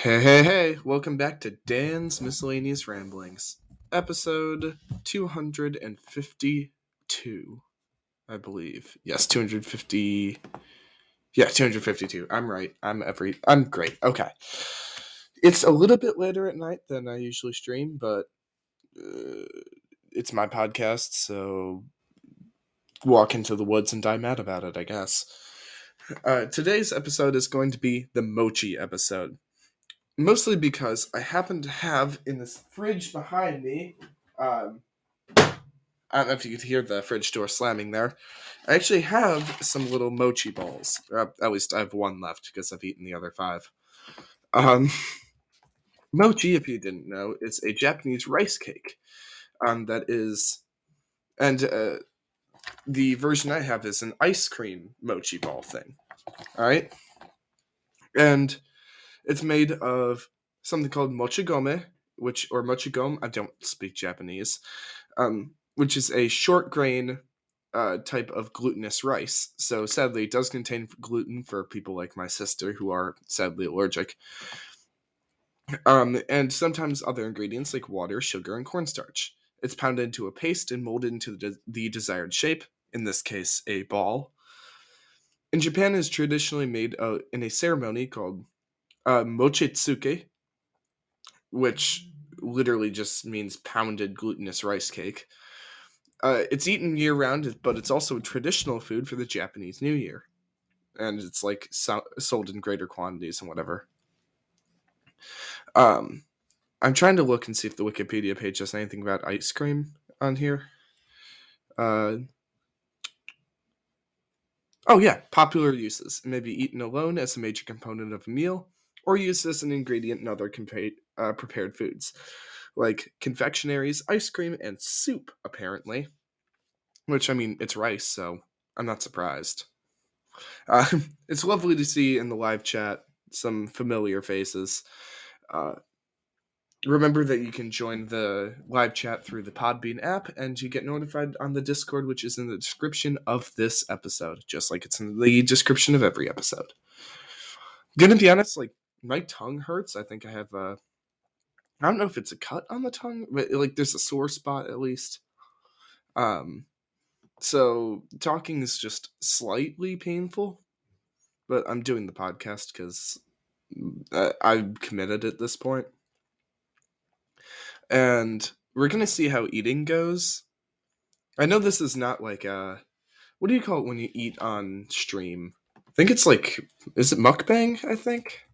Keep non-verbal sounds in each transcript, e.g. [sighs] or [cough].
Hey, hey, hey, welcome back to Dan's Miscellaneous Ramblings, episode 252, I believe. Yes, 250. Yeah, 252. I'm right. I'm every. I'm great. Okay. It's a little bit later at night than I usually stream, but uh, it's my podcast, so walk into the woods and die mad about it, I guess. Uh, today's episode is going to be the mochi episode mostly because I happen to have in this fridge behind me. Um, I don't know if you could hear the fridge door slamming there. I actually have some little mochi balls. Or at least I have one left because I've eaten the other five. Um, [laughs] mochi, if you didn't know, is a Japanese rice cake. Um, that is, and uh, the version I have is an ice cream mochi ball thing. All right, and it's made of something called mochigome, which or mochigome. I don't speak Japanese, um, which is a short grain uh, type of glutinous rice. So sadly, it does contain gluten for people like my sister who are sadly allergic. Um, and sometimes other ingredients like water, sugar, and cornstarch. It's pounded into a paste and molded into the, the desired shape. In this case, a ball. In Japan, is traditionally made uh, in a ceremony called uh, mochitsuke, which literally just means pounded glutinous rice cake. Uh, it's eaten year round, but it's also a traditional food for the Japanese New Year, and it's like so- sold in greater quantities and whatever. Um, I'm trying to look and see if the Wikipedia page has anything about ice cream on here. Uh, oh yeah, popular uses. It may be eaten alone as a major component of a meal or used as an ingredient in other compa- uh, prepared foods, like confectionaries, ice cream, and soup, apparently. Which, I mean, it's rice, so I'm not surprised. Uh, [laughs] it's lovely to see in the live chat some familiar faces. Uh, remember that you can join the live chat through the Podbean app, and you get notified on the Discord, which is in the description of this episode, just like it's in the description of every episode. Gonna be honest, like my tongue hurts. I think I have a. I don't know if it's a cut on the tongue, but like there's a sore spot at least. Um, so talking is just slightly painful, but I'm doing the podcast because mm, I'm committed at this point, and we're gonna see how eating goes. I know this is not like a. What do you call it when you eat on stream? I think it's like, is it mukbang? I think.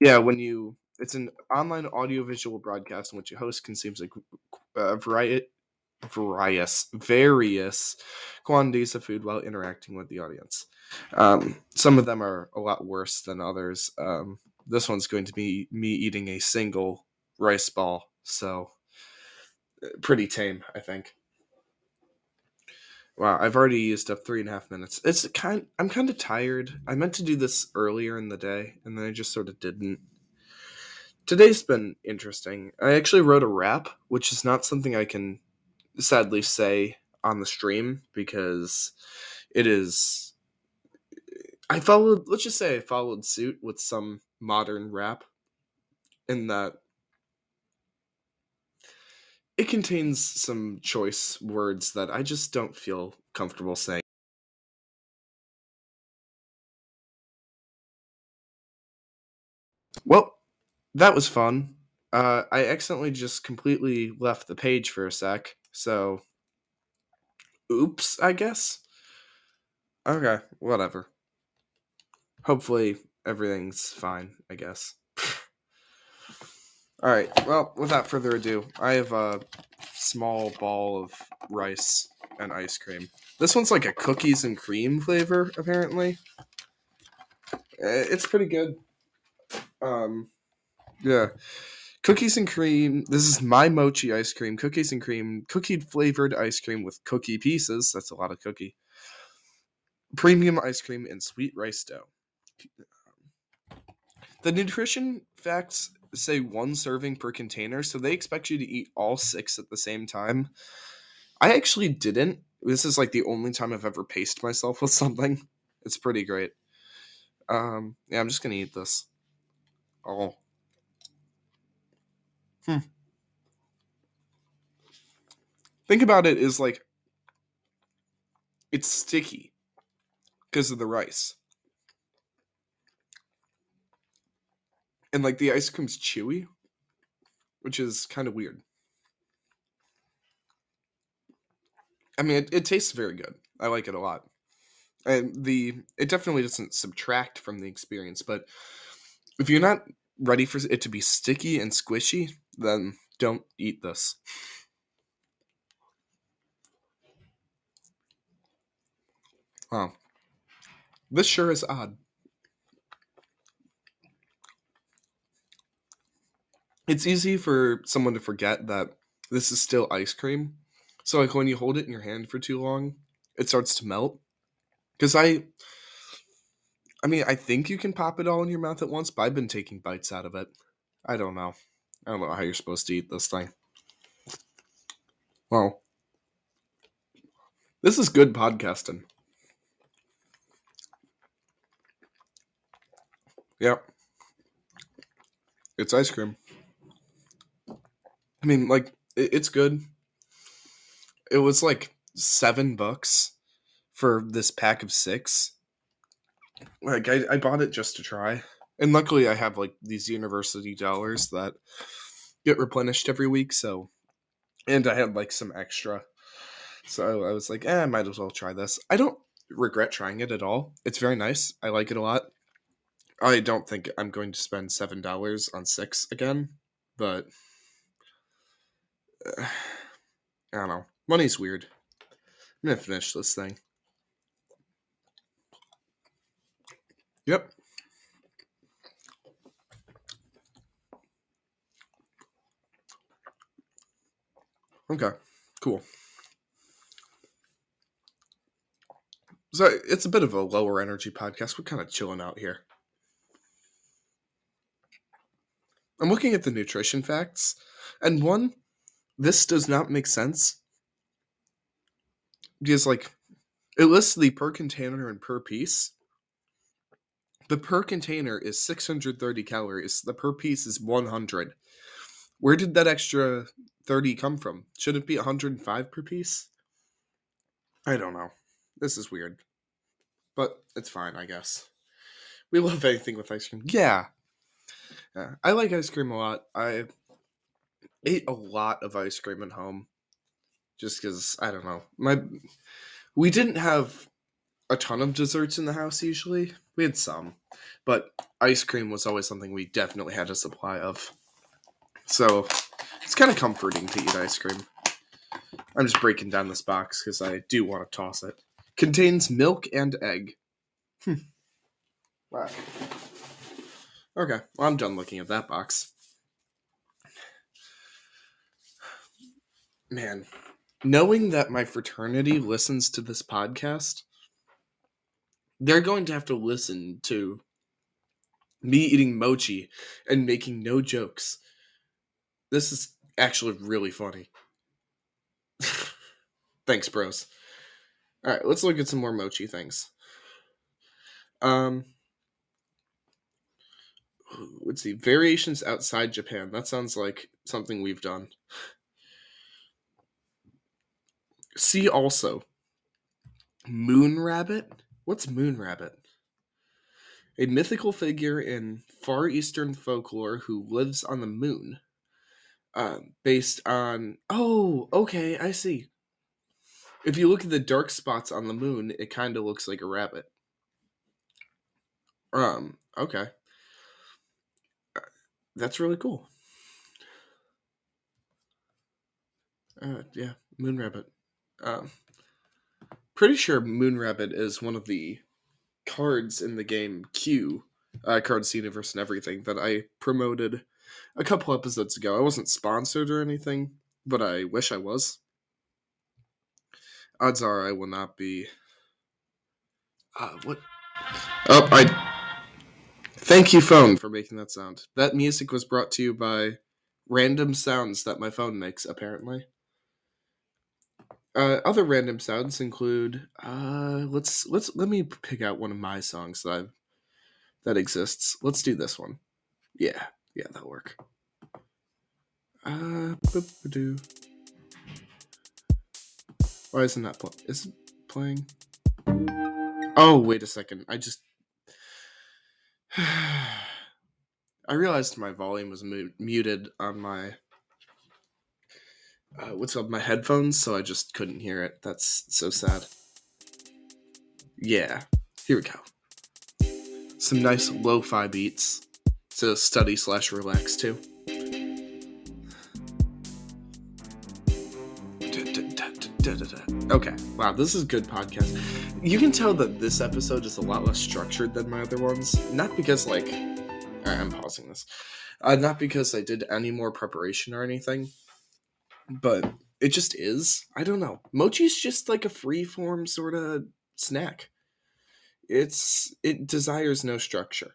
Yeah, when you it's an online audiovisual broadcast in which a host consumes a uh, variety various various quantities of food while interacting with the audience. Um, some of them are a lot worse than others. Um, this one's going to be me eating a single rice ball, so uh, pretty tame, I think. Wow, I've already used up three and a half minutes. It's kind. I'm kind of tired. I meant to do this earlier in the day, and then I just sort of didn't. Today's been interesting. I actually wrote a rap, which is not something I can sadly say on the stream because it is. I followed. Let's just say I followed suit with some modern rap, in that it contains some choice words that I just don't feel comfortable saying. Well, that was fun. Uh, I accidentally just completely left the page for a sec, so oops, I guess. Okay, whatever. Hopefully everything's fine, I guess. All right. Well, without further ado, I have a small ball of rice and ice cream. This one's like a cookies and cream flavor, apparently. Eh, it's pretty good. Um, yeah. Cookies and cream. This is my mochi ice cream. Cookies and cream. Cookie flavored ice cream with cookie pieces. That's a lot of cookie. Premium ice cream and sweet rice dough. The nutrition facts say one serving per container, so they expect you to eat all six at the same time. I actually didn't. This is like the only time I've ever paced myself with something. It's pretty great. Um, yeah, I'm just gonna eat this. Oh. Hmm. Think about it is like it's sticky because of the rice. And like the ice cream's chewy, which is kind of weird. I mean, it, it tastes very good. I like it a lot. And the it definitely doesn't subtract from the experience, but if you're not ready for it to be sticky and squishy, then don't eat this. Wow. This sure is odd. It's easy for someone to forget that this is still ice cream. So like when you hold it in your hand for too long, it starts to melt. Cuz I I mean, I think you can pop it all in your mouth at once, but I've been taking bites out of it. I don't know. I don't know how you're supposed to eat this thing. Well, this is good podcasting. Yep. It's ice cream. I mean, like, it, it's good. It was like seven bucks for this pack of six. Like, I, I bought it just to try. And luckily, I have like these university dollars that get replenished every week. So, and I had like some extra. So I was like, eh, I might as well try this. I don't regret trying it at all. It's very nice. I like it a lot. I don't think I'm going to spend seven dollars on six again, but [sighs] I don't know. Money's weird. I'm gonna finish this thing. Yep. Okay. Cool. So it's a bit of a lower energy podcast. We're kind of chilling out here. I'm looking at the nutrition facts, and one, this does not make sense because, like, it lists the per container and per piece. The per container is 630 calories. The per piece is 100. Where did that extra 30 come from? Should it be 105 per piece? I don't know. This is weird. But it's fine, I guess. We love anything with ice cream. Yeah, yeah, I like ice cream a lot. I ate a lot of ice cream at home, just because I don't know. My we didn't have a ton of desserts in the house. Usually, we had some, but ice cream was always something we definitely had a supply of. So it's kind of comforting to eat ice cream. I'm just breaking down this box because I do want to toss it. Contains milk and egg. Hmm. Wow. Okay, well, I'm done looking at that box. Man, knowing that my fraternity listens to this podcast, they're going to have to listen to me eating mochi and making no jokes. This is actually really funny. [laughs] Thanks, bros. All right, let's look at some more mochi things. Um, let's see variations outside japan that sounds like something we've done see also moon rabbit? What's moon rabbit? A mythical figure in far eastern folklore who lives on the moon uh, based on oh okay i see. If you look at the dark spots on the moon it kind of looks like a rabbit. Um okay. That's really cool. Uh, yeah, Moon Rabbit. Um, pretty sure Moon Rabbit is one of the cards in the game Q, uh, Cards Universe and everything that I promoted a couple episodes ago. I wasn't sponsored or anything, but I wish I was. Odds are I will not be. Uh, what? Oh, I Thank you, phone, for making that sound. That music was brought to you by random sounds that my phone makes, apparently. Uh, other random sounds include uh, let's let's let me pick out one of my songs that I've, that exists. Let's do this one. Yeah, yeah, that'll work. Uh. Why isn't that pl- is it playing? Oh, wait a second. I just [sighs] I realized my volume was mu- muted on my uh, what's up my headphones, so I just couldn't hear it. That's so sad. Yeah, here we go. Some nice lo-fi beats to study slash relax to. Okay, wow, this is good podcast. You can tell that this episode is a lot less structured than my other ones. Not because like, Alright, I'm pausing this. Uh, not because I did any more preparation or anything, but it just is. I don't know. Mochi's just like a free form sort of snack. It's it desires no structure.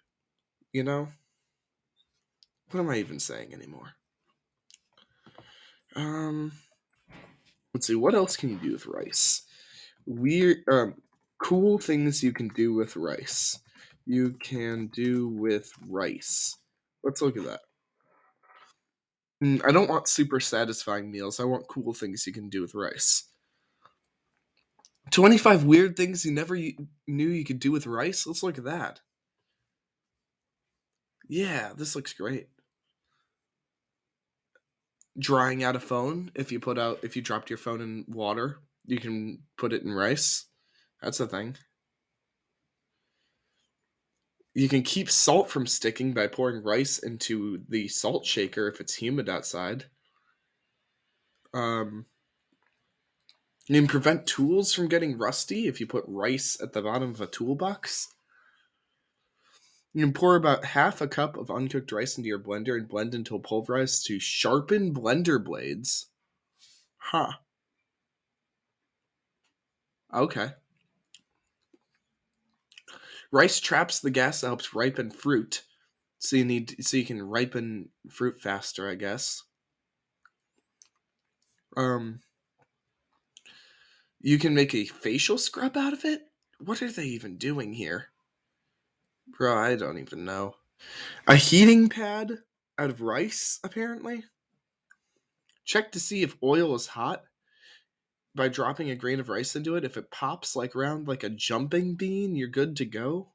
You know? What am I even saying anymore? Um let's see, what else can you do with rice? Weird um cool things you can do with rice. You can do with rice. Let's look at that. Mm, I don't want super satisfying meals. I want cool things you can do with rice. 25 weird things you never knew you could do with rice? Let's look at that. Yeah, this looks great. Drying out a phone. If you put out, if you dropped your phone in water, you can put it in rice. That's a thing. You can keep salt from sticking by pouring rice into the salt shaker if it's humid outside. Um, you can prevent tools from getting rusty if you put rice at the bottom of a toolbox. You can pour about half a cup of uncooked rice into your blender and blend until pulverized to sharpen blender blades. Huh. Okay. Rice traps the gas that helps ripen fruit. So you need so you can ripen fruit faster, I guess. Um you can make a facial scrub out of it? What are they even doing here? Bro, I don't even know. A heating pad out of rice, apparently. Check to see if oil is hot by dropping a grain of rice into it. If it pops like round like a jumping bean, you're good to go.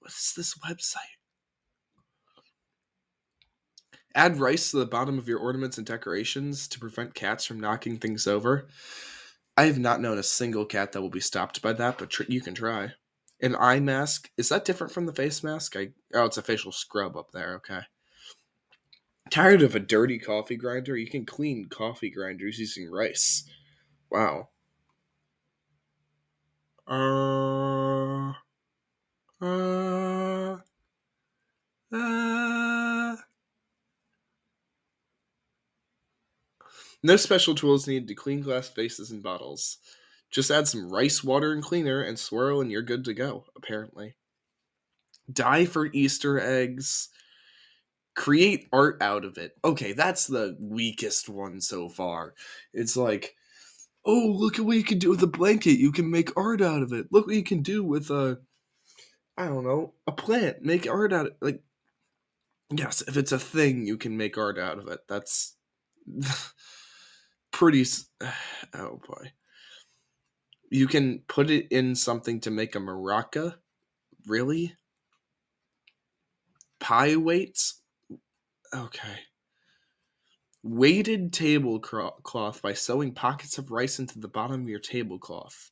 What is this website? Add rice to the bottom of your ornaments and decorations to prevent cats from knocking things over. I have not known a single cat that will be stopped by that, but tr- you can try. An eye mask is that different from the face mask? I oh, it's a facial scrub up there. Okay. Tired of a dirty coffee grinder? You can clean coffee grinders using rice. Wow. Uh. Uh. Uh. No special tools needed to clean glass vases and bottles. Just add some rice water and cleaner and swirl, and you're good to go, apparently. Dye for Easter eggs. Create art out of it. Okay, that's the weakest one so far. It's like, oh, look at what you can do with a blanket. You can make art out of it. Look what you can do with a, I don't know, a plant. Make art out of Like, yes, if it's a thing, you can make art out of it. That's [laughs] pretty. [sighs] Oh boy you can put it in something to make a maraca. Really? Pie weights? Okay. Weighted tablecloth by sewing pockets of rice into the bottom of your tablecloth.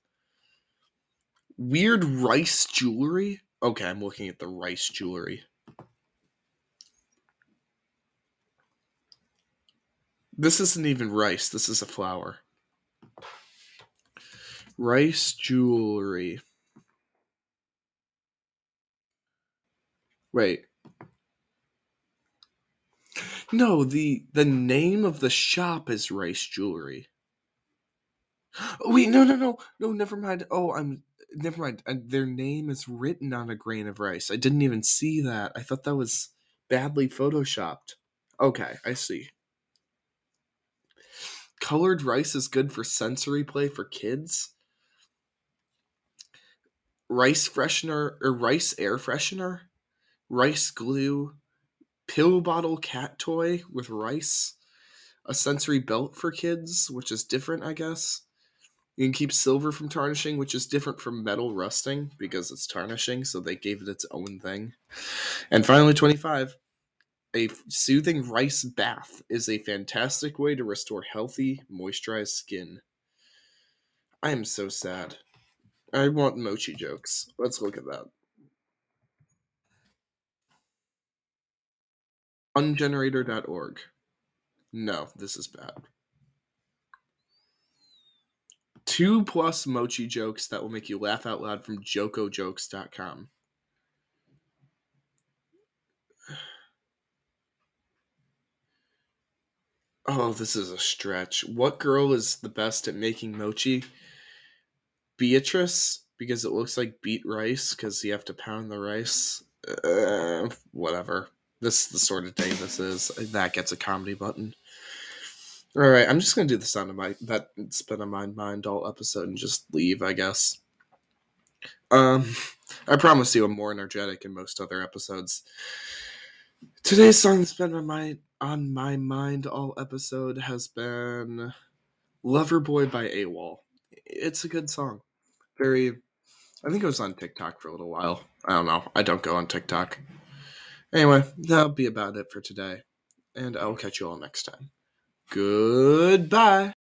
Weird rice jewelry? Okay, I'm looking at the rice jewelry. This isn't even rice, this is a flower. Rice jewelry. Wait. No, the the name of the shop is Rice Jewelry. Oh, wait, no, no, no, no. Never mind. Oh, I'm never mind. Uh, their name is written on a grain of rice. I didn't even see that. I thought that was badly photoshopped. Okay, I see. Colored rice is good for sensory play for kids rice freshener or rice air freshener, rice glue, pill bottle cat toy with rice, a sensory belt for kids, which is different, I guess. You can keep silver from tarnishing, which is different from metal rusting because it's tarnishing, so they gave it its own thing. And finally, 25. A soothing rice bath is a fantastic way to restore healthy, moisturized skin. I am so sad. I want mochi jokes. Let's look at that. Ungenerator.org. No, this is bad. Two plus mochi jokes that will make you laugh out loud from jokojokes.com. [sighs] Oh, this is a stretch. What girl is the best at making mochi? Beatrice, because it looks like beet rice, because you have to pound the rice. Uh, whatever. This is the sort of day this is. That gets a comedy button. All right, I'm just gonna do the sound of my that it's been on my mind all episode and just leave, I guess. Um, I promise you, I'm more energetic in most other episodes. Today's song that's been on my on my mind all episode has been "Loverboy" by A-Wall. It's a good song. Very, I think it was on TikTok for a little while. I don't know. I don't go on TikTok. Anyway, that'll be about it for today, and I'll catch you all next time. Goodbye.